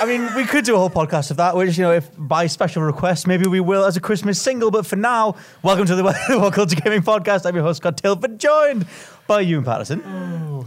I mean, we could do a whole podcast of that, which, you know, if by special request, maybe we will as a Christmas single. But for now, welcome to the WhatCulture Gaming Podcast. I'm your host, Scott Tilford, joined by Ewan Patterson.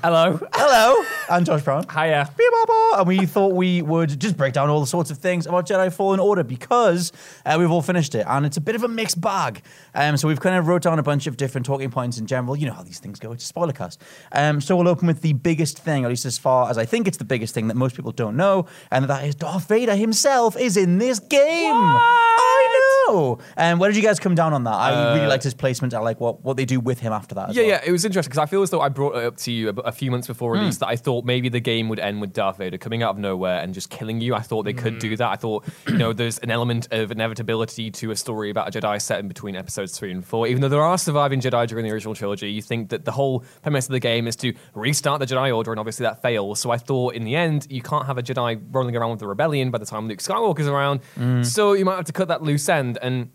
Hello. Hello. And Josh Brown. Hiya. Beep-bop-bop. And we thought we would just break down all the sorts of things about Jedi Fallen Order because uh, we've all finished it and it's a bit of a mixed bag. Um, so we've kind of wrote down a bunch of different talking points in general. You know how these things go. It's a spoiler cast. Um, so we'll open with the biggest thing, at least as far as I think it's the biggest thing that most people don't know, and that is Darth Vader himself is in this game. I know. And where did you guys come down on that? I really liked his placement. I like what, what they do with him after that. as Uh, Yeah, well. yeah, it was interesting because I feel as though I brought it up to you a, a few months before hmm. release that I thought maybe the game would end with Darth Vader coming out of nowhere and just killing you. I thought they could do hmm. that. I thought, you know, there's an element of inevitability to a story about a Jedi set in between episodes three and four. Even though there are surviving Jedi during the original trilogy, you think that the whole premise of the game is to restart the Jedi Order, and obviously that fails. So I thought in the end, you can't have a Jedi rolling around with the rebellion by the time Luke Skywalker's around. Hmm. So you might have to cut that loose end. And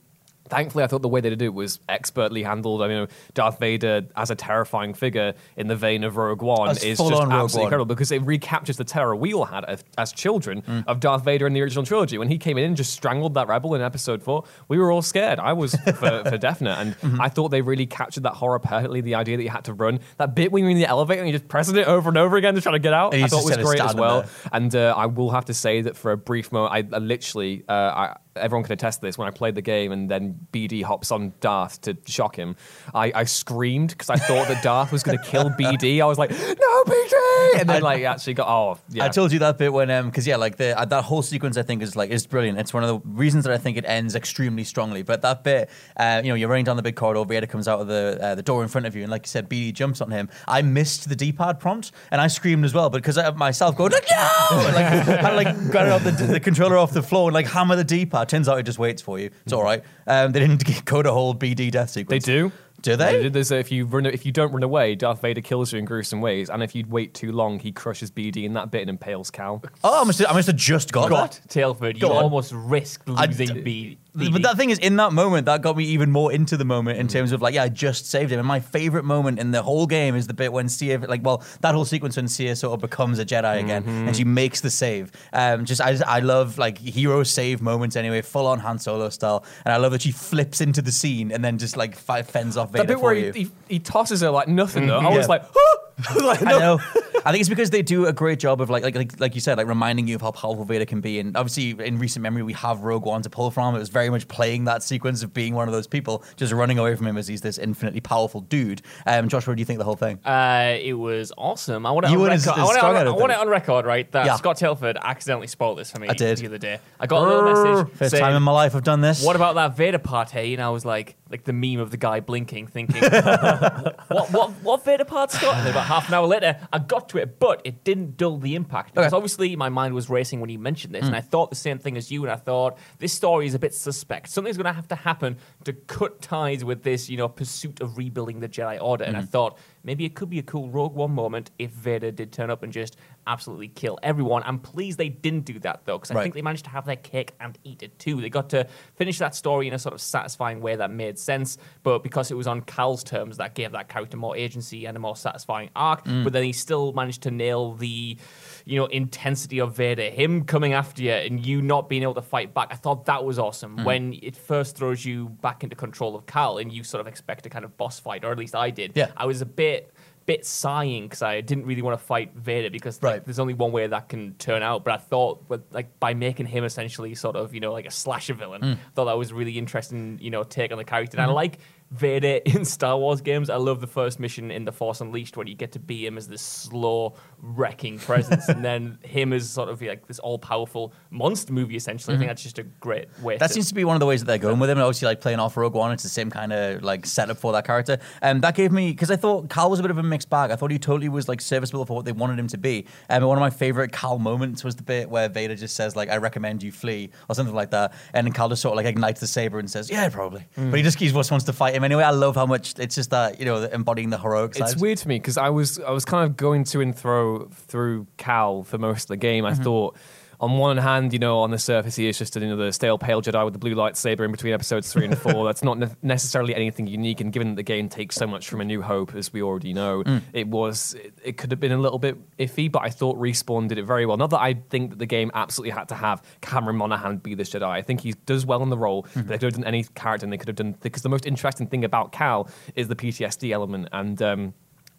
Thankfully, I thought the way they did it was expertly handled. I mean, Darth Vader as a terrifying figure in the vein of Rogue One As is just absolutely One. incredible because it recaptures the terror we all had as, as children Mm. of Darth Vader in the original trilogy. When he came in and just strangled that rebel in Episode Four, we were all scared. I was for, for definite, and Mm-hmm. I thought they really captured that horror perfectly. The idea that you had to run that bit when you're in the elevator and you're just pressing it over and over again to try to get out. I thought was great as well. And uh, I will have to say that for a brief moment, I, I literally, uh, I, everyone can attest to this. When I played the game and then BD hops on Darth to shock him, I, I screamed because I thought that Darth was going to kill BD. I was like, "No, BD!" And then like actually got oh yeah. I told you that bit when, um, because yeah, like the uh, that whole sequence I think is like is brilliant. It's one of the reasons that I think it ends extremely strongly. But that bit, uh, you know, you're running down the big corridor, Vader comes out of the uh, the door in front of you, and like you said, BD jumps on him. I missed the D-pad prompt, and I screamed as well, but because I myself going like no, and, like had to like grab off the, the controller off the floor and like hammer the D-pad. Turns out it just waits for you. It's all right. Um, they didn't go to whole BD death sequence. they do. Do they? do. There's a, if you run, if you don't run away, Darth Vader kills you in gruesome ways, and if you wait too long, he crushes BD in that bit and impales Cal. Oh, I must, have, I must have just got God, that. Tilford, you Go on. almost risked I losing d- B. But that thing is, in that moment, that got me even more into the moment Mm. in terms of like, yeah, I just saved him. And my favorite moment in the whole game is the bit when Cere, like, well, that whole sequence when Cere sort of becomes a Jedi again Mm-hmm. and she makes the save. Um, just, I, I love like hero save moments anyway, full on Han Solo style. And I love that she flips into the scene and then just like fi- fends off Vader That bit where he, he, he tosses her like nothing though. I Mhm. was Yeah. like, "Ah!" Like, I know. I think it's because they do a great job of like, like like like you said, like reminding you of how powerful Vader can be. And obviously, in recent memory, we have Rogue One to pull from. It was very much playing that sequence of being one of those people, just running away from him as he's this infinitely powerful dude. Um, Josh, what do you think of the whole thing? Uh, it was awesome. I want it You on went as- record. I want, it on, I want it. it on record, right? That Yeah. Scott Tilford accidentally spoiled this for me I did. the other day. I got a little message First saying, time in my life I've done this. "What about that Vader party?" And I was like, like the meme of the guy blinking, thinking, "What, what, what Vader part's got?" And then about half an hour later, I got to it, but it didn't dull the impact because Okay. obviously my mind was racing when you mentioned this, and Mm. I thought the same thing as you, and I thought this story is a bit suspect. Something's going to have to happen to cut ties with this, you know, pursuit of rebuilding the Jedi Order, and I Mm. thought maybe it could be a cool Rogue One moment if Vader did turn up and just absolutely kill everyone. I'm pleased they didn't do that though, because I Right. think they managed to have their cake and eat it too. They got to finish that story in a sort of satisfying way that made sense, but because it was on Cal's terms, that gave that character more agency and a more satisfying arc. Mm. But then he still managed to nail the, you know, intensity of Vader, him coming after you and you not being able to fight back. I thought that was awesome Mm. when it first throws you back into control of Cal and you sort of expect a kind of boss fight, or at least I did. Yeah. I was a bit bit sighing because I didn't really want to fight Vader because like, there's only one way that can turn out. But I thought, with, like by making him essentially sort of you know like a slasher villain, Mm. I thought that was really interesting you know take on the character. And I like Vader in Star Wars games. I love the first mission in The Force Unleashed when you get to be him as this slow wrecking presence, and then him as sort of like this all powerful monster movie. Essentially, I think that's just a great way. Mm-hmm. That to, seems to be one of the ways that they're going with him. And obviously, like playing off Rogue One, it's the same kind of like setup for that character. And that gave me because I thought Cal was a bit of a mixed bag. I thought he totally was like serviceable for what they wanted him to be. Um, and one of my favorite Cal moments was the bit where Vader just says like, "I recommend you flee" or something like that, and then Cal just sort of like ignites the saber and says, "Yeah, probably." But he just he just wants to fight anyway. I love how much it's just that you know embodying the heroic side. It's weird for me because I was I was kind of going to and fro through Cal for most of the game. Mm-hmm. I thought. On one hand, you know, on the surface, he is just another stale pale Jedi with the blue lightsaber in between episodes three and four. That's not ne- necessarily anything unique, and given that the game takes so much from A New Hope, as we already know, Mm. it was it, it could have been a little bit iffy. But I thought Respawn did it very well. Not that I think that the game absolutely had to have Cameron Monaghan be this Jedi. I think he does well in the role, Mm-hmm. but they could have done any character, and they could have done because the most interesting thing about Cal is the PTSD element and. Um,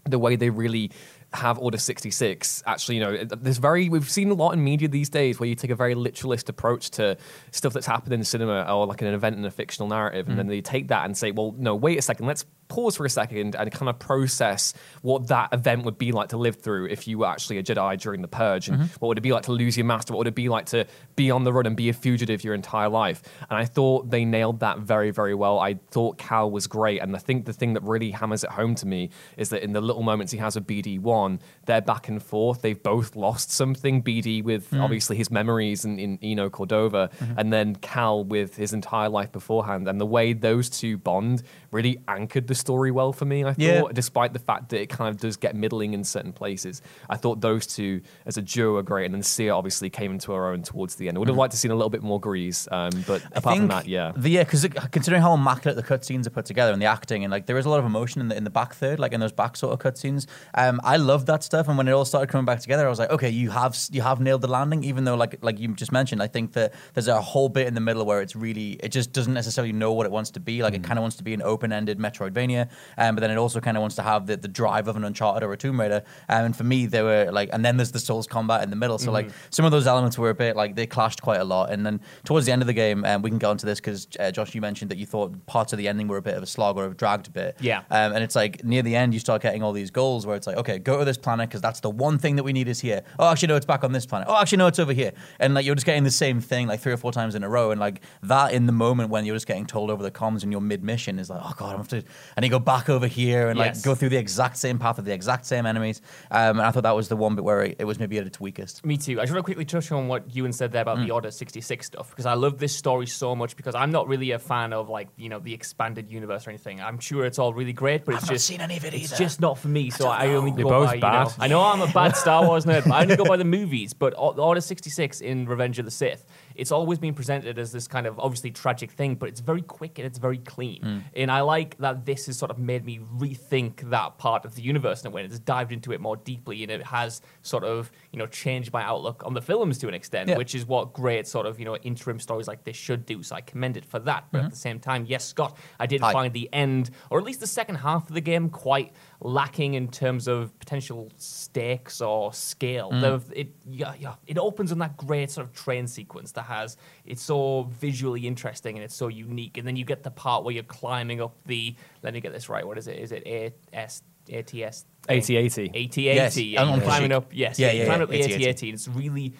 the way they really have Order 66. Actually, you know, there's very, we've seen a lot in media these days where you take a very literalist approach to stuff that's happened in cinema or like an event in a fictional narrative. And mm. then they take that and say, well, no, wait a second, let's pause for a second and kind of process what that event would be like to live through if you were actually a Jedi during the Purge. And mm-hmm. what would it be like to lose your master? What would it be like to be on the run and be a fugitive your entire life? And I thought they nailed that very, very well. I thought Cal was great. And I think the thing that really hammers it home to me is that in the little moments he has with BD1, they're back and forth. They've both lost something. BD with mm. obviously his memories in, in Eno Cordova, mm-hmm. and then Cal with his entire life beforehand. And the way those two bond really anchored the story well for me, I thought, Yeah. despite the fact that it kind of does get middling in certain places. I thought those two as a duo are great. And then Cere obviously came into her own towards the end. I would have liked to seen a little bit more Greez, um, but Mm-hmm. I apart from that, yeah. The, yeah, because considering how immaculate the cutscenes are put together and the acting and like there is a lot of emotion in the in the back third, like in those back sort of cutscenes. Um, I love that stuff. And when it all started coming back together, I was like, okay, you have you have nailed the landing. Even though like like you just mentioned, I think that there's a whole bit in the middle where it's really it just doesn't necessarily know what it wants to be. Like it kind of wants to be an open ended Metroidvania, um, but then it also kind of wants to have the, the drive of an Uncharted or a Tomb Raider. Um, and for me, they were like, and then there's the Souls combat in the middle. So like some of those elements were a bit like they clashed quite a lot. And then towards the end of the game, um, we can get into this because uh, Josh, you mentioned that you thought parts of the ending were a bit of a slog or have dragged a bit. Yeah. Um, and it's like near the end, you start getting all these goals where it's like, okay, go to this planet because that's the one thing that we need is here. Oh, actually, no, it's back on this planet. Oh, actually, no, it's over here. And like you're just getting the same thing like three or four times in a row. And like that in the moment when you're just getting told over the comms and you're mid mission is like, oh god, I'm have to, and you go back over here and like go through the exact same path of the exact same enemies. Um, and I thought that was the one bit where it, it was maybe at its weakest. Me too. I just want to quickly touch on what Ewan said there about Mm. the Order 66 stuff because I love this story so much because I'm not really a fan of like, you know, the expanded universe or anything. I'm sure it's all really great, but it's not just seen any of it It's either. just not for me. So I, only You're go both by, you bad. know, I know I'm a bad Star Wars nerd, but I only go by the movies. But Order 66 in Revenge of the Sith, it's always been presented as this kind of obviously tragic thing, but it's very quick and it's very clean. Hmm. And I like that this has sort of made me rethink that part of the universe in a way. It's dived into it more deeply and it has sort of, you know, changed my outlook on the films to an extent, Yeah. which is what great sort of, you know, interim stories like this should do. So I commend it for that. But at the same time, yes, Scott, I did Mm-hmm. Hi. find the end, or at least the second half of the game, quite lacking in terms of potential stakes or scale. Mm. The- it, yeah, yeah, it opens on that great sort of train sequence that has it's so visually interesting and it's so unique. And then you get the part where you're climbing up the. Let me get this right. What is it? Is it AS? ATS? AT-AT. AT-AT. Yes, yeah, I'm on you're climbing up. Yes, Yeah, yeah, yeah, climbing yeah, up the AT-AT. AT-AT. and It's really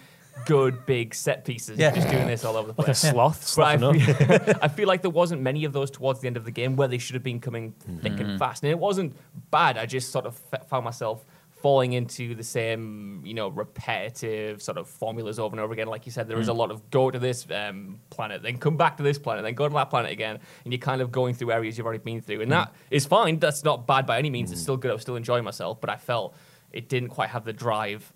good big set pieces. Yeah. Just doing this all over the Like a place. sloth. But I feel, I feel like there wasn't many of those towards the end of the game where they should have been coming thick Mm-hmm. and fast. And it wasn't bad. I just sort of found myself falling into the same, you know, repetitive sort of formulas over and over again. Like you said, there is Mm. a lot of go to this um, planet, then come back to this planet, then go to that planet again, and you're kind of going through areas you've already been through. Mm. And that is fine. That's not bad by any means. It's still good. I was still enjoying myself, but I felt it didn't quite have the drive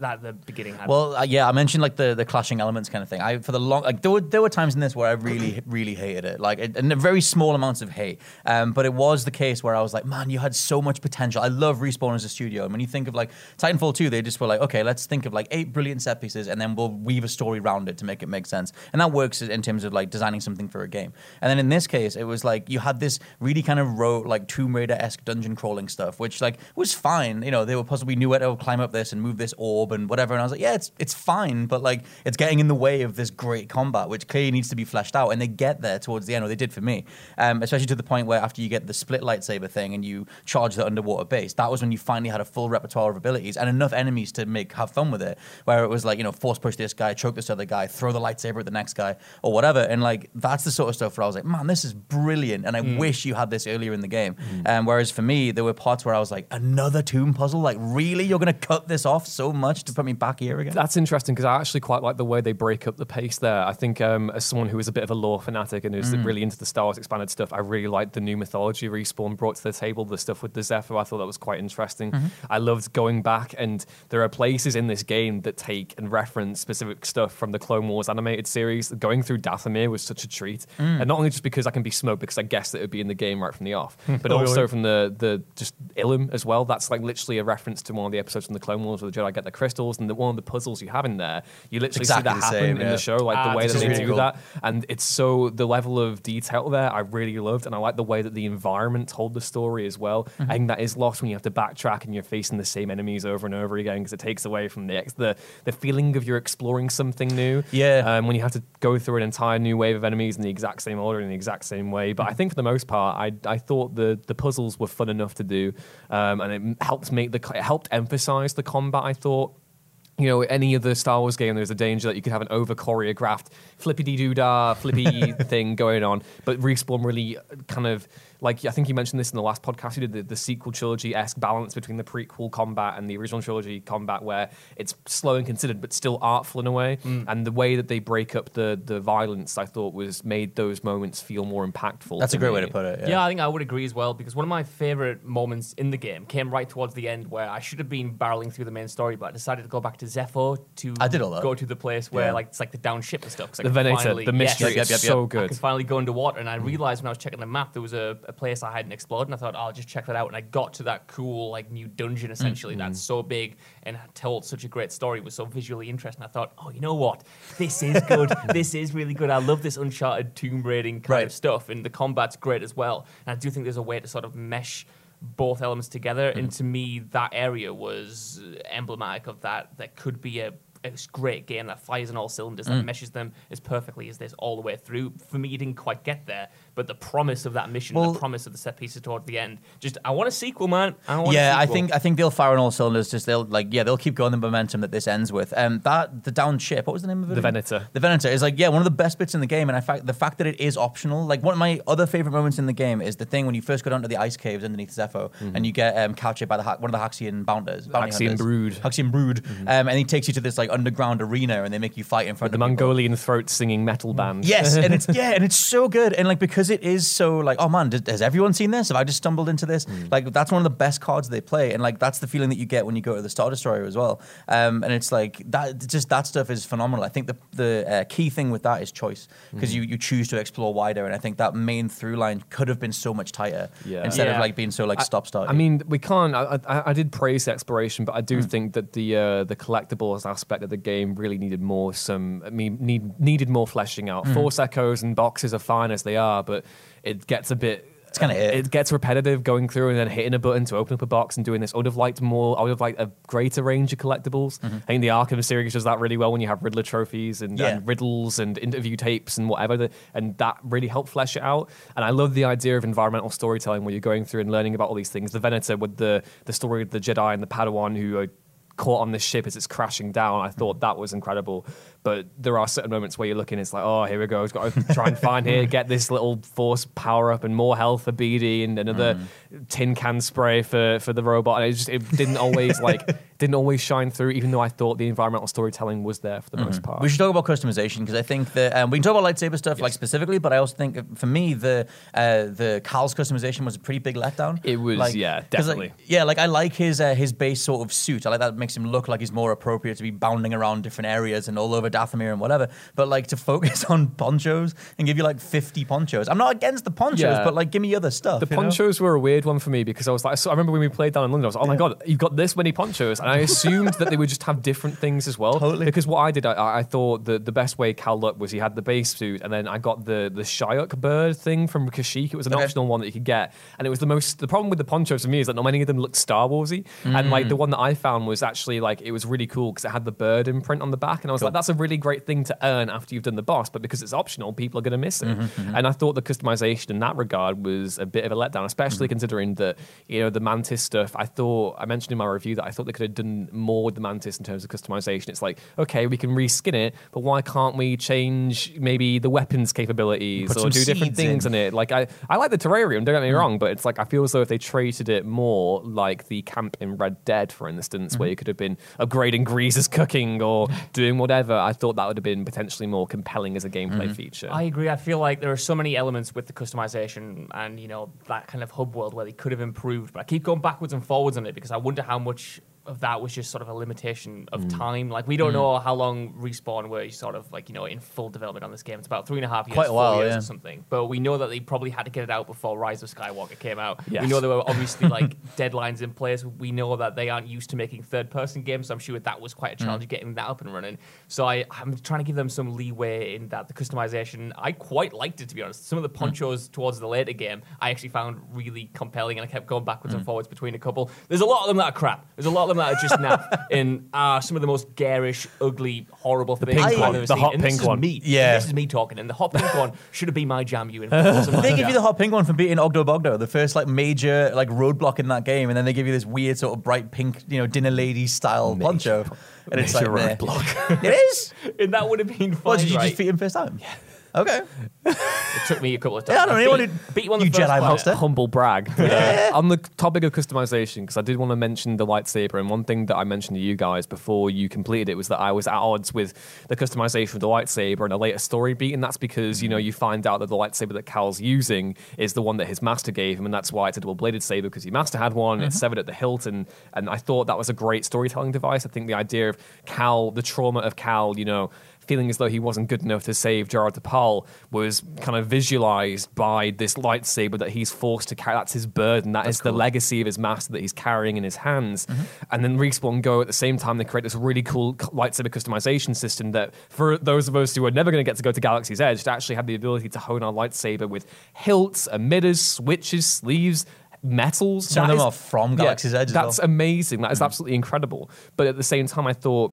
that the beginning had. Well, uh, yeah, I mentioned like the, the clashing elements kind of thing. I for the long like there were there were times in this where I really really hated it, like it- and very small amounts of hate. Um, but it was the case where I was like, man, you had so much potential. I love respawn as a studio, and when you think of like Titanfall 2, they just were like, okay, let's think of like eight brilliant set pieces, and then we'll weave a story around it to make it make sense, and that works in terms of like designing something for a game. And then in this case, it was like you had this really kind of rote like Tomb Raider esque dungeon crawling stuff, which like was fine. You know, they were possibly knew where to climb up this and move this orb and whatever. And I was like, yeah, it's it's fine, but like it's getting in the way of this great combat, which clearly needs to be fleshed out. And they get there towards the end, or they did for me, um, especially to the point where after you get the split lightsaber thing and you charge the underwater base, that was when you finally had a full repertoire of abilities and enough enemies to make have fun with it. Where it was like you know force push this guy, choke this other guy, throw the lightsaber at the next guy, or whatever. And like that's the sort of stuff where I was like, man, this is brilliant, and I wish you had this earlier in the game. Um, whereas for me, there were parts where I was like, another tomb puzzle, like really, you're gonna cut this off so much to put me back here again. That's interesting because I actually quite like the way they break up the pace there. I think um, as someone who is a bit of a lore fanatic and who's mm. really into the Star Wars expanded stuff, I really liked the new mythology Respawn brought to the table. The stuff with the Zeffo, I thought that was quite interesting. Mm-hmm. I loved going back, and there are places in this game that take and reference specific stuff from the Clone Wars animated series. Going through Dathomir was such a treat, mm. and not only just because I can be smoked because I guessed that it would be in the game right from the off, but also from the the just Ilum as well. That's like literally a reference to one of the episodes from the Clone Wars where the Jedi get the crystals, and the, one of the puzzles you have in there, you literally exactly see that happen same, in yeah. the show, like Ah, the way that they really do cool. that, and it's so the level of detail there I really loved, and I like the way that the environment told the story as well. Mm-hmm. I think that is lost when you have to backtrack and you're facing the same enemies over and over again because it takes away from the ex- the the feeling of you're exploring something new. Yeah. um, when you have to go through an entire new wave of enemies in the exact same order in the exact same way. But I think for the most part, I I thought the the puzzles were fun enough to do, um, and it helped make the it helped emphasize the combat. I thought you know, any other Star Wars game, there's a danger that you could have an over choreographed flippity doo dah, flippy thing going on. But Respawn really kind of, like, I think you mentioned this in the last podcast, you did the, the sequel trilogy esque balance between the prequel combat and the original trilogy combat, where it's slow and considered, but still artful in a way. Mm. And the way that they break up the, the violence, I thought, was made those moments feel more impactful. That's a great me. way to put it. Yeah. Yeah. I think I would agree as well because one of my favorite moments in the game came right towards the end where I should have been barreling through the main story, but I decided to go back to Zeffo to I did all that. go to the place where Yeah. like it's like the down ship and stuff. I The Venator, finally- the yes. mystery, Yep, yep, is yep, so I good. could finally go underwater, and I realized when I was checking the map there was a, a place I hadn't explored, and I thought "Oh, I'll just check that out. And I got to that cool like new dungeon essentially mm-hmm. that's so big and told such a great story, was so visually interesting. I thought, oh, you know what, this is good. this is really good. I love this Uncharted tomb raiding kind Right. of stuff, and the combat's great as well. And I do think there's a way to sort of mesh both elements together. And mm-hmm. to me, that area was emblematic of that. That could be a, a great game that fires on all cylinders, that mm. meshes them as perfectly as this all the way through. For me, it didn't quite get there, but the promise of that mission, Well- the promise of the set pieces toward the end, just I want a sequel, man. I want a yeah, I think I think they'll fire on all cylinders. Just they'll like yeah they'll keep going the momentum that this ends with. Um, that the down ship. What was the name of it? The? Venator. The Venator is like yeah one of the best bits in the game, and I fact the fact that it is optional. Like one of my other favorite moments in the game is the thing when you first go down to the ice caves underneath Zeffo, and you get um, captured by the Ha- one of the Haxion bounders, bounty Haxion hunters. brood. Haxion brood, um, and he takes you to this like underground arena, and they make you fight in front The of people. Mongolian throat singing metal band. Yes, and it's yeah, and it's so good, and like because it is so like, oh man, did, has everyone seen this? Have I just stumbled into this? Like that's one of the best cards they play, and like that's the feeling that you get when you go to the Star Destroyer as well. Um, and it's like that, just that stuff is phenomenal. I think the the uh, key thing with that is choice because you you choose to explore wider, and I think that main through line could have been so much tighter Yeah. instead of like being so like stop start. I mean, we can't. I, I, I did praise the exploration, but I do think that the uh, the collectibles aspect of the game really needed more. Some, I mean, need, needed more fleshing out. Force echoes and boxes are fine as they are, but it gets a bit. It's kinda it. It gets repetitive going through and then hitting a button to open up a box and doing this. I would have liked more. I would have liked a greater range of collectibles. Mm-hmm. I think the Arkham series does that really well when you have Riddler trophies and, Yeah. and riddles and interview tapes and whatever, the, and that really helped flesh it out. And I love the idea of environmental storytelling where you're going through and learning about all these things. The Venator with the the story of the Jedi and the Padawan who are caught on this ship as it's crashing down. I thought that was incredible. But there are certain moments where you're looking, it's like, oh, here we go. He's got to try and find here, get this little force power up and more health for BD and another mm. tin can spray for, for the robot. And it just it didn't always like didn't always shine through, even though I thought the environmental storytelling was there for the most part. We should talk about customization because I think that um, we can talk about lightsaber stuff like specifically, but I also think uh, for me the uh, the Cal's customization was a pretty big letdown. It was, Like- yeah, 'cause, like, definitely. yeah, like I like his uh, his base sort of suit. I like that makes him look like he's more appropriate to be bounding around different areas and all over Dathomir and whatever. But like to focus on ponchos and give you like fifty ponchos. I'm not against the ponchos, Yeah. but like give me other stuff. The you know? ponchos were a weird one for me because I was like, so I remember when we played down in London, I was like, oh my god, you've got this many ponchos, and I assumed that they would just have different things as well. Totally. Because what I did, I, I thought the the best way Cal looked was he had the base suit, and then I got the the Shyyyo bird thing from Kashyyyk. It was an Okay. optional one that you could get, and it was the most. The problem with the ponchos for me is that not many of them looked Star Warsy, and like Mm. the one that I found was actually like it was really cool because it had the bird imprint on the back, and I was like, that's a really great thing to earn after you've done the boss, but because it's optional, people are going to miss it. Mm-hmm, And I thought the customization in that regard was a bit of a letdown, especially Mm-hmm. considering that you know the Mantis stuff. I thought I mentioned in my review that I thought they could have done more with the Mantis in terms of customization. It's like okay, we can reskin it, but why can't we change maybe the weapons capabilities Put or do different things in. in it? Like I, I like the terrarium. Don't get me Mm. wrong, but it's like I feel as though if they treated it more like the camp in Red Dead, for instance, Mm-hmm. where you could have been upgrading Greaser's cooking or doing whatever, I thought that would have been potentially more compelling as a gameplay Mm-hmm. feature. I agree. I feel like there are so many elements with the customization and you know that kind of hub world where they could have improved. But I keep going backwards and forwards on it because I wonder how much of that was just sort of a limitation of Mm. time. Like we don't mm. know how long respawn were sort of like you know in full development on this game. It's about three and a half years, Quite a while, yeah. or something. But we know that they probably had to get it out before Rise of Skywalker came out. Yes. We know there were obviously like deadlines in place. We know that they aren't used to making third person games, so I'm sure that was quite a mm. challenge getting that up and running. So I, I'm trying to give them some leeway in that the customization. I quite liked it to be honest. Some of the mm. ponchos towards the later game I actually found really compelling, and I kept going backwards and forwards between a couple. There's a lot of them that are crap. There's a lot of them that are just naff in are some of the most garish, ugly, horrible things pink I've one, ever the seen. hot And this pink is one. Me. Yeah. this is me talking, and the hot pink one should have been my jam. You in? They give you the hot pink one for beating Ogdo Bogdo, the first like major like roadblock in that game, and then they give you this weird sort of bright pink, you know, dinner lady style poncho, and it's like major meh. roadblock. it is. and that would have been fine. Well, did you right? just feed him first time? Yeah. Okay. It took me a couple of times. Yeah, I don't know. beat, Anyone who- beat one you the Jedi time. master. humble brag. But, uh, on the topic of customization, because I did want to mention the lightsaber, and one thing that I mentioned to you guys before you completed it was that I was at odds with the customization of the lightsaber and a later story beat, and that's because you know you find out that the lightsaber that Cal's using is the one that his master gave him, and that's why it's a double bladed saber because your master had one. It's severed at the hilt, and and I thought that was a great storytelling device. I think the idea of Cal, the trauma of Cal, you know feeling as though he wasn't good enough to save Jaro Tapal was kind of visualized by this lightsaber that he's forced to carry. That's his burden. That is the legacy of his master that he's carrying in his hands. Mm-hmm. And then Respawn Go at the same time, they create this really cool lightsaber customization system that for those of us who are never going to get to go to Galaxy's Edge to actually have the ability to hone our lightsaber with hilts, emitters, switches, sleeves, metals. Some of them is- are from Yeah, Galaxy's Edge That's well. amazing. That is mm. absolutely incredible. But at the same time, I thought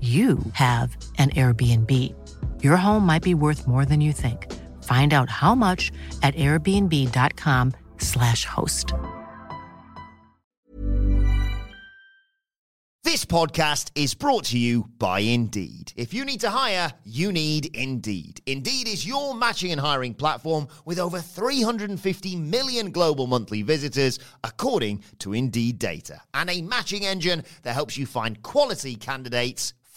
you have an Airbnb. Your home might be worth more than you think. Find out how much at airbnb.com/slash host. This podcast is brought to you by Indeed. If you need to hire, you need Indeed. Indeed is your matching and hiring platform with over 350 million global monthly visitors, according to Indeed data, and a matching engine that helps you find quality candidates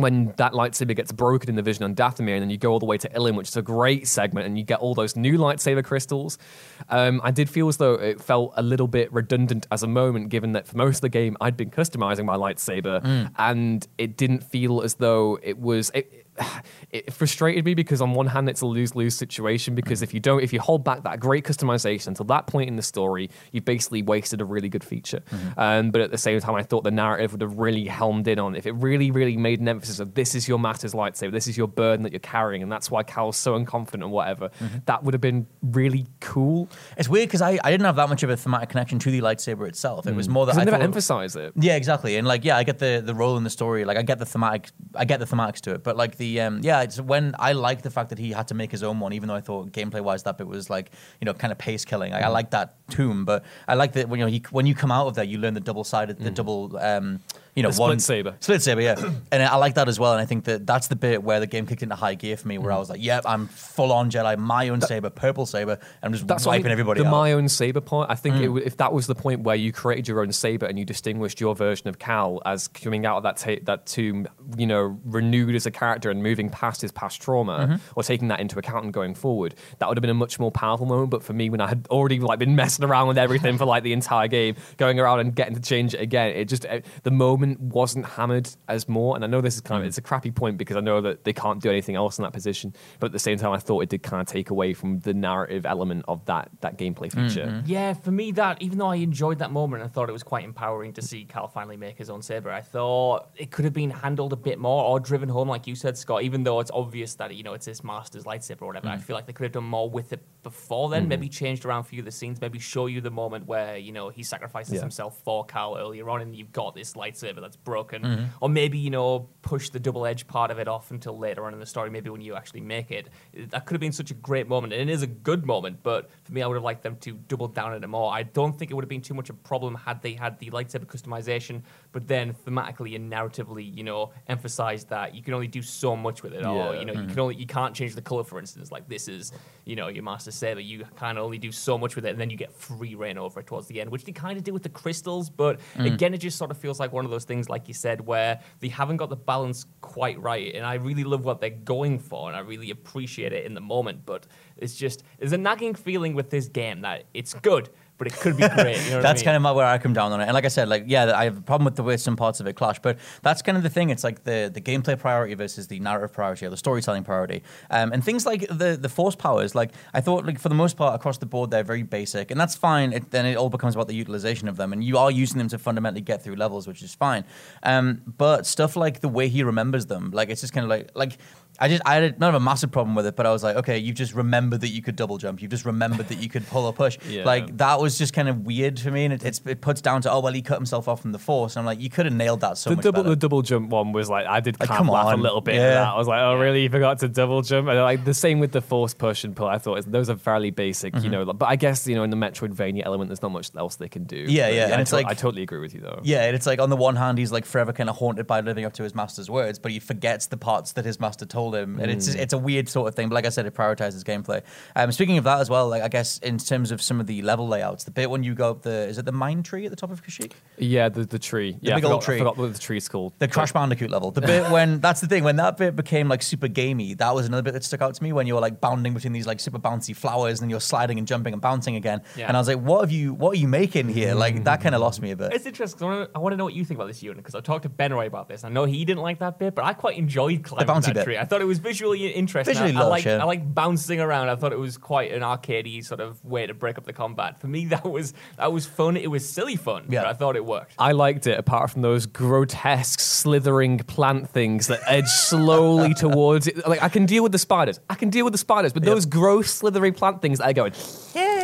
when that lightsaber gets broken in the vision on Dathomir, and then you go all the way to Ilum, which is a great segment, and you get all those new lightsaber crystals. Um, I did feel as though it felt a little bit redundant as a moment, given that for most of the game I'd been customizing my lightsaber, Mm. and it didn't feel as though it was. It, it frustrated me because on one hand it's a lose-lose situation because mm. if you don't if you hold back that great customization until that point in the story you've basically wasted a really good feature mm-hmm. um, but at the same time i thought the narrative would have really helmed in on if it really really made an emphasis of this is your master's lightsaber this is your burden that you're carrying and that's why cal's so unconfident and whatever mm-hmm. that would have been really cool It's weird because I, I didn't have that much of a thematic connection to the lightsaber itself. It was mm. more that I I never emphasize it Yeah, exactly. And like, yeah, I get the the role in the story. Like, I get the thematic. I get the thematics to it. But like the um, yeah, it's when I like the fact that he had to make his own one, even though I thought gameplay wise that bit was like you know kind of pace killing. Like, I like that tomb, but I like that when you know he, when you come out of there, you learn the double sided, the double. Um, you know, The split one saber. split saber, yeah, and I like that as well. And I think that that's the bit where the game kicked into high gear for me, where I mm. was like, "Yep, I'm full on Jedi, my own saber, purple saber, and I'm just That's what I wiping mean, everybody the out." my own saber point. I think it mm. if that was the point where you created your own saber and you distinguished your version of Cal as coming out of that ta- that tomb, you know, renewed as a character and moving past his past trauma, mm-hmm. or taking that into account and going forward, that would have been a much more powerful moment. But for me, when I had already like been messing around with everything for like the entire game, going around and getting to change it again, it just uh, the moment wasn't hammered as more. And I know this is kind of mm. it's a crappy point because I know that they can't do anything else in that position, but at the same time, I thought it did kind of take away from the narrative element of that that gameplay mm-hmm. feature. Yeah, for me, that even though I enjoyed that moment, I thought it was quite empowering to see Cal finally make his own saber. I thought it could have been handled a bit more or driven home, like you said, Scott. Even though it's obvious that you know it's his master's lightsaber or whatever, I mm. feel like they could have done more with it before then. Mm-hmm. Maybe changed around a few of the scenes. Maybe show you the moment where you know he sacrifices Yeah. himself for Cal earlier on, and you've got this lightsaber that's broken. Mm-hmm. Or maybe you know push the double edge part of it off until later on in the story. Maybe when you actually make it, that could have been such a great moment, and it is a good moment. But for me, I would have liked them to double down on it more. I don't think it would have been too much of a problem had they had the lightsaber customization, but then thematically and narratively, you know, emphasize that you can only do so much with it, or Yeah. you know, you mm-hmm. can only you can't change the color, for instance. Like this is, you know, your master saber. You can only do so much with it, and then you get free reign over it towards the end, which they kind of do with the crystals. But mm. again, it just sort of feels like one of those things, like you said, where they haven't got the balance quite right. And I really love what they're going for, and I really appreciate it in the moment. But it's just there's a nagging feeling with this game that it's good, but it could be great. You know that's I mean? kind of my, where I come down on it. And like I said, like yeah, I have a problem with the way some parts of it clash, but that's kind of the thing. It's like the the gameplay priority versus the narrative priority or the storytelling priority, um, and things like the the force powers. Like I thought, like for the most part across the board, they're very basic, and that's fine. It, then it all becomes about the utilization of them, and you are using them to fundamentally get through levels, which is fine. Um, but stuff like the way he remembers them, like it's just kind of like like. I just I had not a massive problem with it, but I was like, okay, you've just remembered that you could double jump. You've just remembered that you could pull or push. Yeah. Like that was just kind of weird for me, and it, it's, it puts down to oh well, he cut himself off from the force. And I'm like, you could have nailed that so the much double better. the double jump one was like I did Like, come of laugh on. a little bit Yeah. that. I was like, oh really? You forgot to double jump? And like the same with the force push and pull. I thought those are fairly basic, Mm-hmm. you know. But I guess you know in the Metroidvania element, there's not much else they can do. Yeah, But yeah, and I, it's to- like- I totally agree with you though. yeah, and it's like on the one hand, he's like forever kind of haunted by living up to his master's words, but he forgets the parts that his master told him, and it's Mm. it's a weird sort of thing. But like I said, it prioritizes gameplay. Um, speaking of that as well, like I guess in terms of some of the level layouts, the bit when you go up the is it the mine tree at the top of Kashyyyk? Yeah, the, the tree. yeah, big I old tree. I forgot what the tree's called. The Crash Bandicoot level. The bit when that's the thing when that bit became like super gamey. That was another bit that stuck out to me when you were like bounding between these like super bouncy flowers and then you're sliding and jumping and bouncing again. Yeah. And I was like, what have you? What are you making here? Like that kind of lost me a bit. It's interesting 'cause I wanna- I want to know what you think about this unit because I talked to Ben Roy about this. I know he didn't like that bit, but I quite enjoyed climbing bouncy that bit. tree. I thought it was visually interesting. Visually I, I like yeah. I like bouncing around. I thought it was quite an arcadey sort of way to break up the combat. For me, that was that was fun. It was silly fun. Yeah. but I thought it worked. I liked it, apart from those grotesque, slithering plant things that edge slowly towards it. Like I can deal with the spiders. I can deal with the spiders, but those gross, slithery plant things that are going, yay!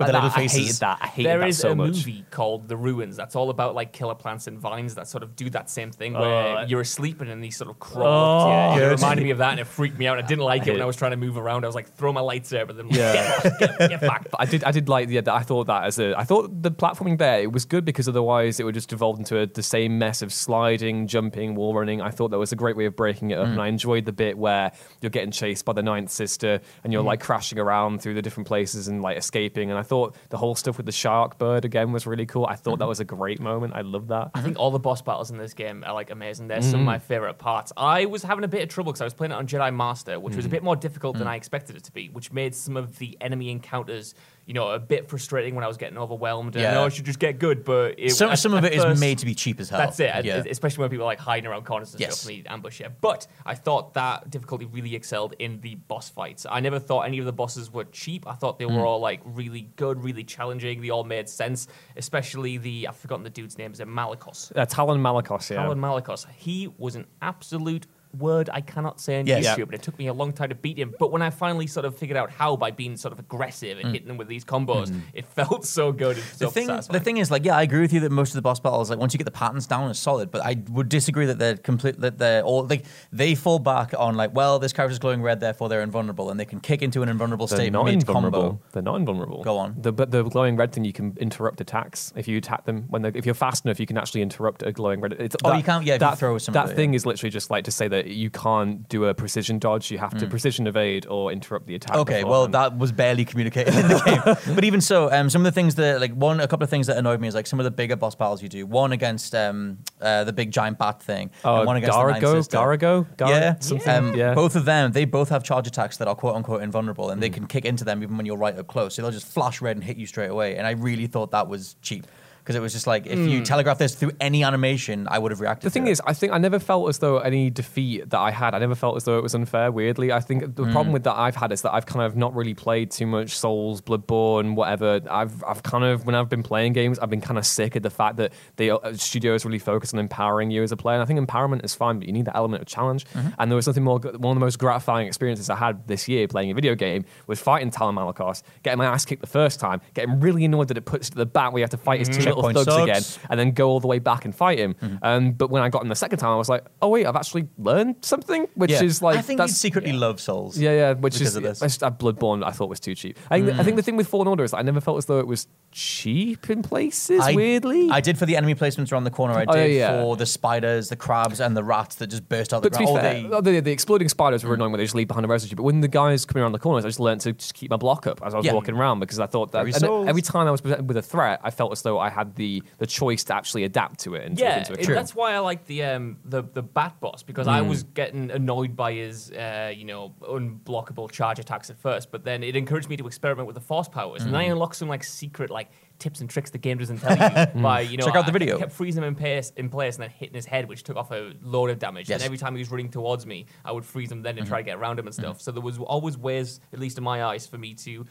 With the little that, I hated that. I hated There that is so a movie called The Ruins that's all about like killer plants and vines that sort of do that same thing where Uh, you're asleep and then these sort of crawl to you. It reminded me of that and it freaked me out. I didn't like it when it. I was trying to move around. I was like, throw my lightsaber, then Yeah. get, get, get back. But I did, I did like, yeah, that- I thought that as a, I thought the platforming there, it was good because otherwise it would just devolve into a, the same mess of sliding, jumping, wall running. I thought that was a great way of breaking it up, and I enjoyed the bit where you're getting chased by the Ninth Sister and you're like crashing around through the different places and like escaping. And I thought the whole stuff with the shark bird again was really cool. I thought that mm-hmm. was a great moment. I love that. I think all the boss battles in this game are like amazing. They're some of mm-hmm. my favorite parts. I was having a bit of trouble because I was playing it on Jedi Master, which was a mm-hmm. bit more difficult than mm. I expected it to be, which made some of the enemy encounters, you know, a bit frustrating when I was getting overwhelmed. And I Yeah. know I should just get good, but it, Some, at- some of at it is first- made to be cheap as hell. That's it, and Yeah. especially when people are like hiding around corners and Yes. stuff and they ambush you. But I thought that difficulty really excelled in the boss fights. I never thought any of the bosses were cheap. I thought they Mm. were all like really good, really challenging. They all made sense, especially the I've forgotten the dude's name. Is it Malicos? Uh, Taron Malicos, yeah. Alan Malicos. He was an absolute word I cannot say on Yes. YouTube, Yeah. and it took me a long time to beat him. But when I finally sort of figured out how by being sort of aggressive and hitting him with these combos, it felt so good. And Mm. The so thing, satisfying. the thing is, like, yeah, I agree with you that most of the boss battles, like, once you get the patterns down, is solid. But I would disagree that they're complete. That they're all like they fall back on like, well, this character's glowing red, therefore they're invulnerable, and they can kick into an invulnerable They're state not mid invulnerable. combo. They're not invulnerable. Go on. The, but the glowing red thing, you can interrupt attacks if you attack them. When they if you're fast enough, you can actually interrupt a glowing red. It's, Oh, you can't- yeah, if you that, throw some of That it, thing yeah. is literally just like to say that you can't do a precision dodge. You have to precision evade or interrupt the attack. Mm. Okay, well, that was barely communicated in the game. but even so, um, some of the things that, like, one, a couple of things that annoyed me is like some of the bigger boss battles you do. One against um, uh, the big giant bat thing, Oh, and one against the Ninth Garago, Sister. Garago, Gar- yeah, something. Um, yeah. Both of them, they both have charge attacks that are quote unquote invulnerable, and they Mm. can kick into them even when you're right up close. So they'll just flash red and hit you straight away. And I really thought that was cheap because it was just like if you telegraph this through any animation, I would have reacted. Mm. The thing it. is, I think I never felt as though any defeat that I had, I never felt as though it was unfair. Weirdly, I think the Mm. problem with that I've had is that I've kind of not really played too much Souls, Bloodborne, whatever. I've I've kind of when I've been playing games, I've been kind of sick of the fact that the uh, studios really focus on empowering you as a player. And I think empowerment is fine, but you need that element of challenge. Mm-hmm. And there was nothing more. One of the most gratifying experiences I had this year playing a video game was fighting Taron Malicos, getting my ass kicked the first time, getting really annoyed that it puts to the back where you have to fight his two little Checkpoint thugs sucks. again and then go all the way back and fight him. Mm-hmm. Um, but when I got him the second time, I was like, oh wait, I've actually learned something, which Yeah. is like I think that's you secretly love Souls. yeah, yeah, which is of this. that's just, uh, Bloodborne. I thought was too cheap. I think, I think the thing with Fallen Order is that I never felt as though it was cheap in places. I, weirdly, I did for the enemy placements around the corner. I Oh, did yeah. for the spiders, the crabs, and the rats that just burst out But the to be fair, Oh, they- oh, the, the exploding spiders were annoying when they just leave behind a residue. But when the guys coming around the corners, I just learned to just keep my block up as I was Yeah. walking around because I thought that and every time I was presented with a threat, I felt as though I had the the choice to actually adapt to it and yeah, it into account. that's why I like the um the the bat boss because Mm. I was getting annoyed by his uh you know unblockable charge attacks at first, but then it encouraged me to experiment with the force powers, and then I Mm. unlocked some like secret like tips and tricks the game doesn't tell you by you know Check out the I video. kept freezing him in place in place and then hitting his head, which took off a load of damage. Yes. And every time he was running towards me, I would freeze him then and try Mm-hmm. to get around him and stuff. So there was always ways, at least in my eyes, for me to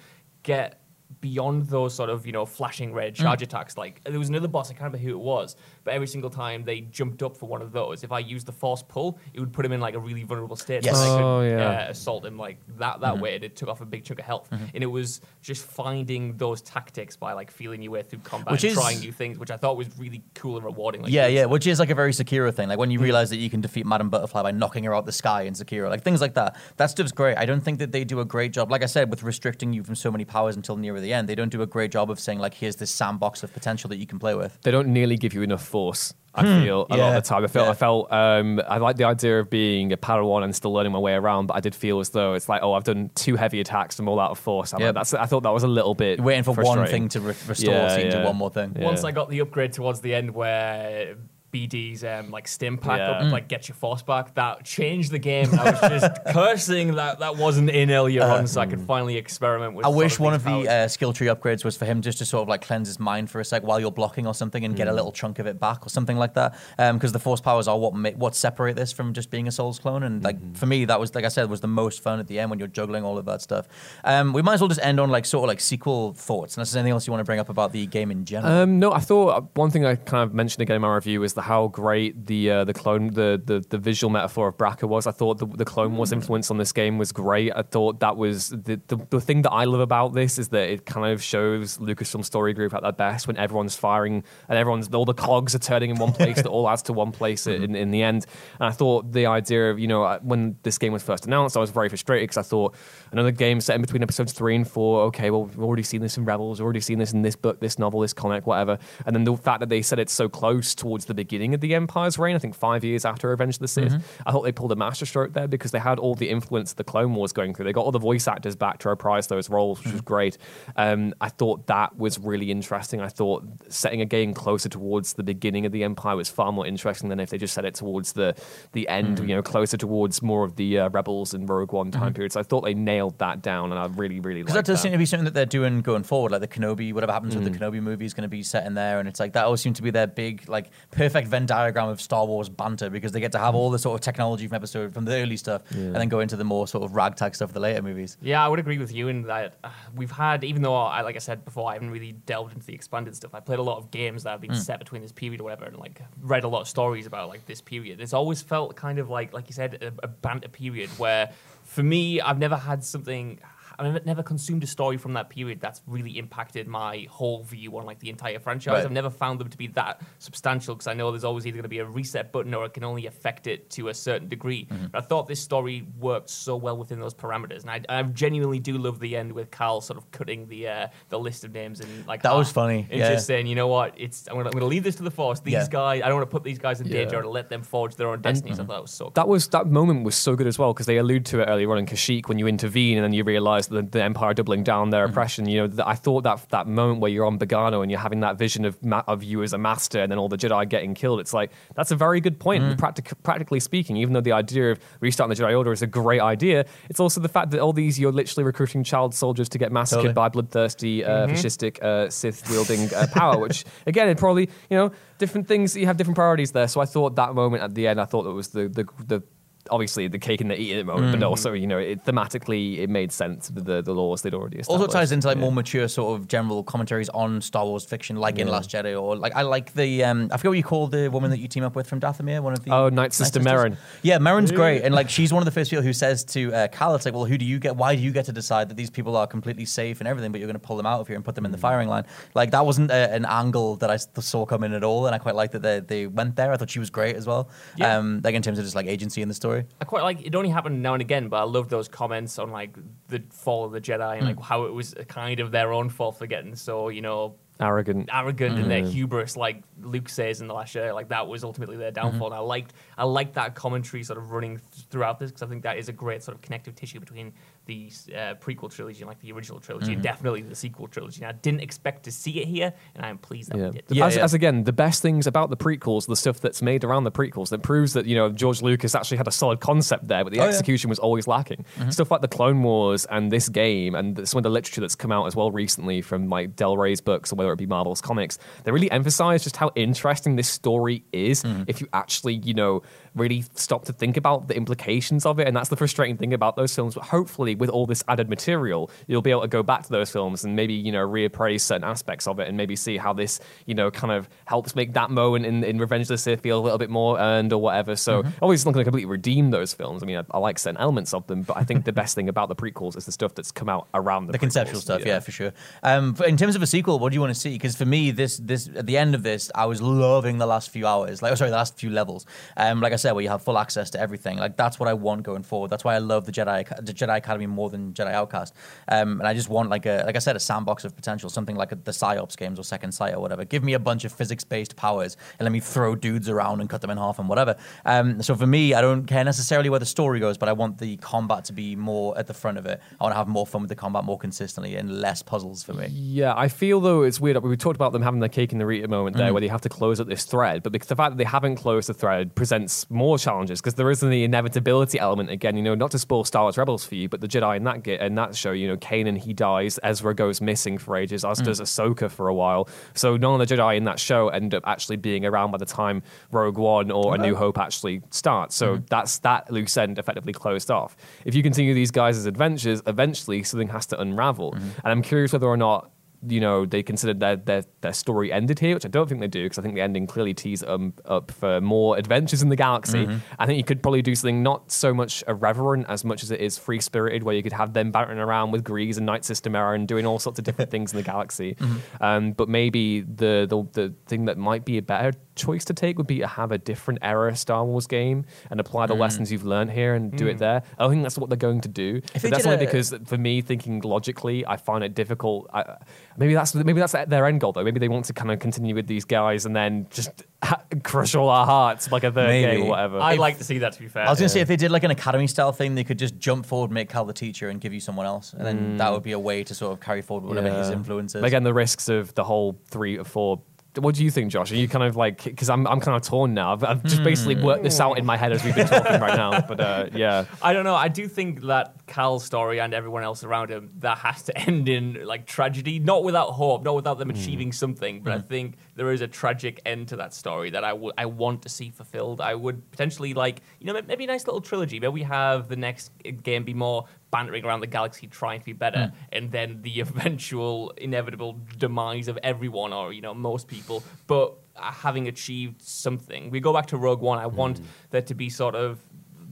get beyond those sort of you know flashing red Mm. charge attacks like there was another boss i can't remember who it was but every single time they jumped up for one of those if i used the force pull it would put him in like a really vulnerable state Yes. so I could Oh, yeah. uh, assault him like that that way and it took off a big chunk of health and it was just finding those tactics by like feeling your way through combat Which and is- trying new things which i thought was really cool and rewarding like yeah, you yeah, which is like a very Sekiro thing. Like when you realize that you can defeat Madame Butterfly by knocking her out the sky in Sekiro, like things like that. That stuff's great. I don't think that they do a great job, like I said, with restricting you from so many powers until near at the end, they don't do a great job of saying like, here's this sandbox of potential that you can play with. they don't nearly give you enough force. I feel a lot of the time. I felt Yeah. I felt um, I like the idea of being a Padawan and still learning my way around, but I did feel as though it's like, oh, I've done two heavy attacks, I'm all out of force. I'm Yeah. like, that's, I thought that was a little bit You're waiting for one thing to re- restore Yeah, scene to one more thing. Yeah. Once I got the upgrade towards the end where BD's um, like stim pack Yeah. up, like get your force back, that changed the game. I was just cursing that that wasn't in earlier on, so I could finally experiment with. I wish of one these of the uh, skill tree upgrades was for him just to sort of like cleanse his mind for a sec while you're blocking or something and get Mm. a little chunk of it back or something like that. Because the force powers are what ma- what separate this from just being a Souls clone. And like Mm-hmm. for me, that was like I said was the most fun at the end when you're juggling all of that stuff. Um, we might as well just end on like sort of like sequel thoughts. Unless there's anything else you want to bring up about the game in general. Um, no, I thought uh, one thing I kind of mentioned again in my review is how great the uh, the clone the, the the visual metaphor of Bracca was. I thought the, the Clone Wars influence on this game was great. I thought that was the, the the thing that I love about this is that it kind of shows Lucasfilm Story Group at their best when everyone's firing and everyone's all the cogs are turning in one place. that all adds to one place in, in the end. And I thought the idea of you know uh, when this game was first announced, I was very frustrated because I thought another game set in between episodes three and four. Okay, well we've already seen this in Rebels, we've already seen this in this book, this novel, this comic, whatever. And then the fact that they said it's so close towards the beginning of the Empire's reign, I think five years after Revenge of the Sith, I thought they pulled a masterstroke there because they had all the influence of the Clone Wars going through. They got all the voice actors back to reprise those roles, which was great. Um, I thought that was really interesting. I thought setting a game closer towards the beginning of the Empire was far more interesting than if they just set it towards the the end, you know, closer towards more of the uh, Rebels and Rogue One time period. So I thought they nailed that down, and I really, really Because liked that does that. seem to be something that they're doing going forward. Like the Kenobi, whatever happens with Mm. the Kenobi movie is going to be set in there, and it's like that always seems to be their big, like, perfect Venn diagram of Star Wars banter because they get to have all the sort of technology from episode from the early stuff, and then go into the more sort of ragtag stuff of the later movies. Yeah, I would agree with you in that uh, we've had, even though I, like I said before, I haven't really delved into the expanded stuff. I played a lot of games that have been set between this period or whatever, and like read a lot of stories about like this period. It's always felt kind of like, like you said, a, a banter period where, for me, I've never had something. I've never, never consumed a story from that period that's really impacted my whole view on like the entire franchise. Right. I've never found them to be that substantial because I know there's always either going to be a reset button or it can only affect it to a certain degree. Mm-hmm. But I thought this story worked so well within those parameters, and I, I genuinely do love the end with Cal sort of cutting the uh, the list of names and like That was funny, and yeah. just saying, you know what, it's I'm gonna, I'm gonna leave this to the Force. These Yeah. guys, I don't want to put these guys in danger. Yeah. I want to let them forge their own destinies. I thought that was so. Cool. That was that moment was so good as well because they allude to it earlier on in Kashyyyk when you intervene and then you realise that the Empire doubling down their oppression. You know, th- I thought that that moment where you're on Bogano and you're having that vision of ma- of you as a master and then all the Jedi getting killed. It's like that's a very good point. Practic- practically speaking, even though the idea of restarting the Jedi Order is a great idea, it's also the fact that all these you're literally recruiting child soldiers to get massacred Totally. by bloodthirsty, uh, fascistic, uh, Sith wielding uh, power. Which again, it probably you know different things. You have different priorities there. So I thought that moment at the end, I thought that was the the the obviously the cake and the eating moment, but also you know it, thematically it made sense with the the laws they'd already established. Also ties into like Yeah. more mature sort of general commentaries on Star Wars fiction, like in Last Jedi, or like I like the um, I forget what you call the woman that you team up with from Dathomir, one of the Oh, Night Sister. Merrin. Yeah, Merrin's great, and like she's one of the first people who says to uh, Cal, "It's like, well, who do you get? Why do you get to decide that these people are completely safe and everything, but you're going to pull them out of here and put them in the Mm. firing line?" Like that wasn't a, an angle that I saw coming at all, and I quite liked that they, they went there. I thought she was great as well. Yeah. Um, like in terms of just like agency in the story. I quite like it. Only happened now and again, but I love those comments on like the fall of the Jedi and like mm. how it was kind of their own fault for getting so you know arrogant. arrogant and their mm. hubris, like Luke says in the Last Jedi, like that was ultimately their mm-hmm. downfall. And I liked, I liked that commentary sort of running th- throughout this because I think that is a great sort of connective tissue between the uh, prequel trilogy like the original trilogy, and definitely the sequel trilogy. And I didn't expect to see it here, and I am pleased that Yeah. we did. Yeah, as, yeah. as again, the best things about the prequels, the stuff that's made around the prequels, that proves that you know George Lucas actually had a solid concept there, but the Oh, yeah. execution was always lacking. Mm-hmm. Stuff like the Clone Wars and this game, and some of the literature that's come out as well recently from like Del Rey's books or whether it be Marvel's comics, they really emphasize just how interesting this story is. Mm. If you actually, you know, really stop to think about the implications of it, and that's the frustrating thing about those films. But hopefully, with all this added material, you'll be able to go back to those films and maybe you know reappraise certain aspects of it, and maybe see how this you know kind of helps make that moment in, in Revenge of the Sith feel a little bit more earned or whatever. So obviously, it's not going to completely redeem those films. I mean, I, I like certain elements of them, but I think the best thing about the prequels is the stuff that's come out around the The conceptual stuff, yeah, for sure. Um, in terms of a sequel, what do you want to to see because for me, this this at the end of this, I was loving the last few hours. Like, oh, sorry, the last few levels. Um, like I said, where you have full access to everything. Like that's what I want going forward. That's why I love the Jedi the Jedi Academy more than Jedi Outcast. Um, and I just want like a like I said, a sandbox of potential, something like a, the Psi-Ops games or Second Sight or whatever. Give me a bunch of physics based powers and let me throw dudes around and cut them in half and whatever. Um, so for me, I don't care necessarily where the story goes, but I want the combat to be more at the front of it. I want to have more fun with the combat more consistently and less puzzles for me. Yeah, I feel though it's weird. We talked about them having their cake and the eat moment there, where they have to close up this thread. But because the fact that they haven't closed the thread presents more challenges because there isn't the inevitability element again. You know, not to spoil Star Wars Rebels for you, but the Jedi in that in that show, you know, Kanan he dies, Ezra goes missing for ages, as mm. does Ahsoka for a while. So none of the Jedi in that show end up actually being around by the time Rogue One or A New Hope actually starts. So mm-hmm. that's that loose end effectively closed off. If you continue these guys' adventures, eventually something has to unravel. Mm-hmm. And I'm curious whether or not you know they considered their, their their story ended here, which I don't think they do because I think the ending clearly tees um, up for more adventures in the galaxy. I think you could probably do something not so much irreverent as much as it is free spirited, where you could have them battering around with Greez and Night Sister Merrin and doing all sorts of different things in the galaxy. Um, but maybe the, the the thing that might be a better choice to take would be to have a different era Star Wars game and apply the mm. lessons you've learned here and do it mm. there. I don't think that's what they're going to do. If But that's only a- because for me, thinking logically, I find it difficult. I, maybe that's maybe that's their end goal though. Maybe they want to kind of continue with these guys and then just crush all our hearts like a third Maybe. game or whatever. I'd like to see that. To be fair, I was gonna say if they did like an academy style thing, they could just jump forward, make Cal the teacher, and give you someone else, and then that mm. would be a way to sort of carry forward whatever his Yeah. influence is. But Again, the risks of the whole three or four. What do you think, Josh? Are you kind of like because I'm I'm kind of torn now. I've, I've just basically hmm. worked this out in my head as we've been talking right now. But uh, yeah, I don't know. I do think that Cal's story and everyone else around him that has to end in like tragedy, not without hope, not without them hmm. achieving something. But I hmm. think there is a tragic end to that story that I would I want to see fulfilled. I would potentially like you know maybe a nice little trilogy. Maybe we have the next uh, game be more bantering around the galaxy trying to be better hmm. and then the eventual inevitable demise of everyone or you know most people but uh, having achieved something we go back to rogue one i hmm. want there to be sort of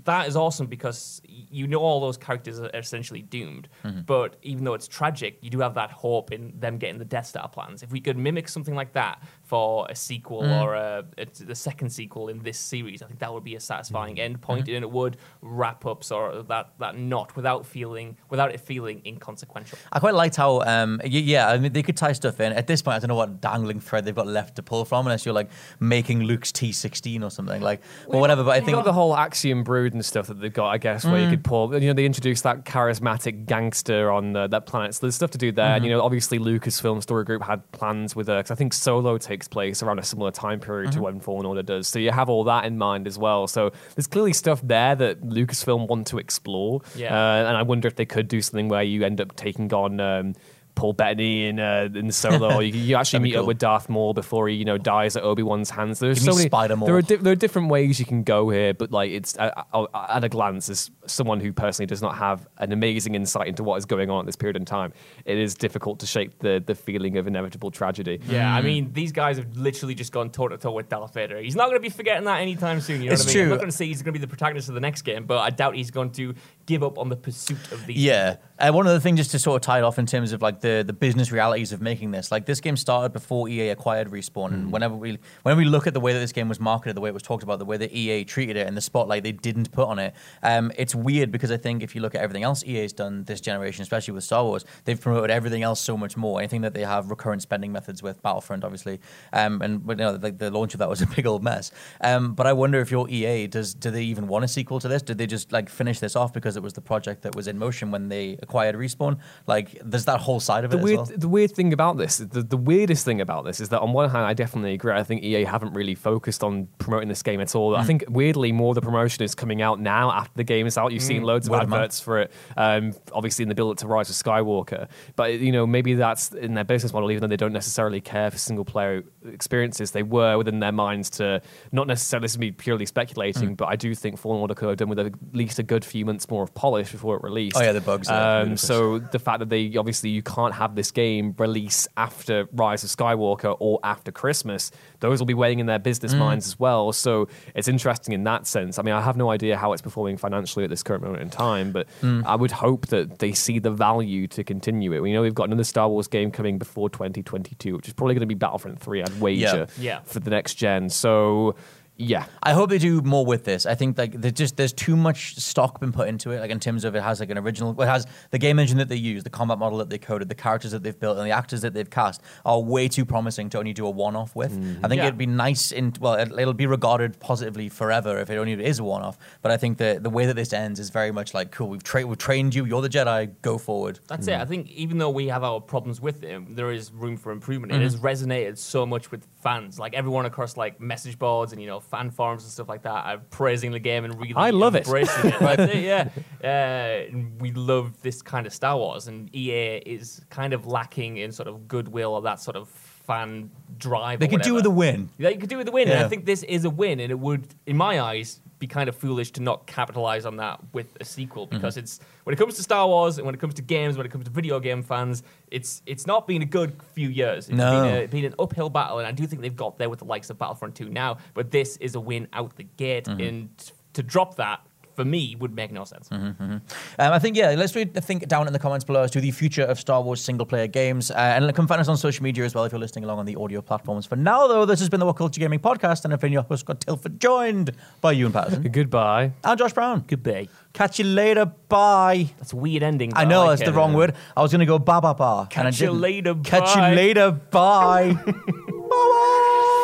that is awesome because you know all those characters are essentially doomed. Hmm. But even though it's tragic, you do have that hope in them getting the Death Star plans. If we could mimic something like that for a sequel or a, a, the second sequel in this series, I think that would be a satisfying end point, and it would wrap up sort of that that knot without feeling without it feeling inconsequential. I quite liked how, um, yeah, I mean, they could tie stuff in. At this point, I don't know what dangling thread they've got left to pull from, unless you're like making Luke's T16 or something, like, or whatever. But I think got the whole Haxion Brood and stuff that they've got, I guess, where you could pull. You know, they introduced that charismatic gangster on uh, that planet. So there's stuff to do there. And, you know, obviously Lucasfilm Story Group had plans with because I think Solo takes place around a similar time period to when Fallen Order does. So you have all that in mind as well. So there's clearly stuff there that Lucasfilm want to explore. Yeah. Uh, and I wonder if they could do something where you end up taking on. Um, Paul Bettany in uh, in Solo, or you, you actually That'd be meet up with Darth Maul before he you know dies at Obi Wan's hands. There's Give so many. Spider Maul. There are di- there are different ways you can go here, but like it's uh, uh, at a glance, as someone who personally does not have an amazing insight into what is going on at this period in time, it is difficult to shake the the feeling of inevitable tragedy. Yeah, I mean, these guys have literally just gone toe to toe with Darth Vader. He's not going to be forgetting that anytime soon. You know It's what I mean? I'm not going to say he's going to be the protagonist of the next game, but I doubt he's going to give up on the pursuit of these. Yeah. Uh, one other thing, just to sort of tie it off in terms of like the, the business realities of making this. Like this game started before EA acquired Respawn, and whenever we whenever we look at the way that this game was marketed, the way it was talked about, the way that EA treated it, and the spotlight they didn't put on it, um, it's weird because I think if you look at everything else EA's done this generation, especially with Star Wars, they've promoted everything else so much more. Anything that they have recurrent spending methods with Battlefront, obviously, um, and you know, like the launch of that was a big old mess. Um, but I wonder if you're EA, does do they even want a sequel to this? Did they just like finish this off because it was the project that was in motion when they acquired Respawn? Like, there's that whole side of the it weird, as well. the weird thing about this, the, the weirdest thing about this is that on one hand, I definitely agree. I think EA haven't really focused on promoting this game at all. Mm. I think weirdly, more the promotion is coming out now after the game is out. You've seen loads of Mm. Word of adverts for it, um, obviously in the build up to Rise of Skywalker. But you know, maybe that's in their business model, even though they don't necessarily care for single player experiences. They were within their minds to not necessarily this is me purely speculating, Mm. but I do think Fallen Order could have done with at least a good few months more of polish before it released. Oh, yeah, the bugs are Um, so the fact that they obviously you can't have this game release after Rise of Skywalker or after Christmas. Those will be weighing in their business Mm. minds as well. So it's interesting in that sense. I mean, I have no idea how it's performing financially at this current moment in time, but Mm. I would hope that they see the value to continue it. We know we've got another Star Wars game coming before 2022, which is probably going to be Battlefront 3, I'd wager, Yeah. for the next gen. So, yeah. I hope they do more with this. I think like there's just there's too much stock been put into it. Like in terms of it has like an original, it has the game engine that they use, the combat model that they coded, the characters that they've built, and the actors that they've cast are way too promising to only do a one-off with. Mm-hmm. I think Yeah. it'd be nice in well, it, it'll be regarded positively forever if it only is a one-off. But I think that the way that this ends is very much like cool. We've trained we've trained you. You're the Jedi. Go forward. That's it. Mm. I think even though we have our problems with it, there is room for improvement. It mm-hmm. has resonated so much with fans, like everyone across like message boards and you know fan forums and stuff like that. are praising the game and really I love it. embracing it. That's it, yeah. Uh, we love this kind of Star Wars, and EA is kind of lacking in sort of goodwill or that sort of fan drive. They could do with a win. They could do with a win. And I think this is a win, and it would, in my eyes, be kind of foolish to not capitalize on that with a sequel Mm-hmm. because it's when it comes to Star Wars and when it comes to games, when it comes to video game fans, it's it's not been a good few years. It's No. been, a, been an uphill battle, and I do think they've got there with the likes of Battlefront 2 now. But this is a win out the gate, Mm-hmm. and to drop that for me would make no sense. Um, I think, yeah, let's read the think down in the comments below as to the future of Star Wars single player games. Uh, and come find us on social media as well if you're listening along on the audio platforms. For now, though, this has been the WhatCulture Gaming Podcast, and I've been your host, Scott Tilford, joined by Ewan Patterson Goodbye. and Josh Brown. Goodbye. Catch you later. Bye. That's a weird ending. I but know like that's it. the wrong word. I was going to go ba ba ba. and I Catch you didn't. later, Catch bye. you later. Bye. bye bye.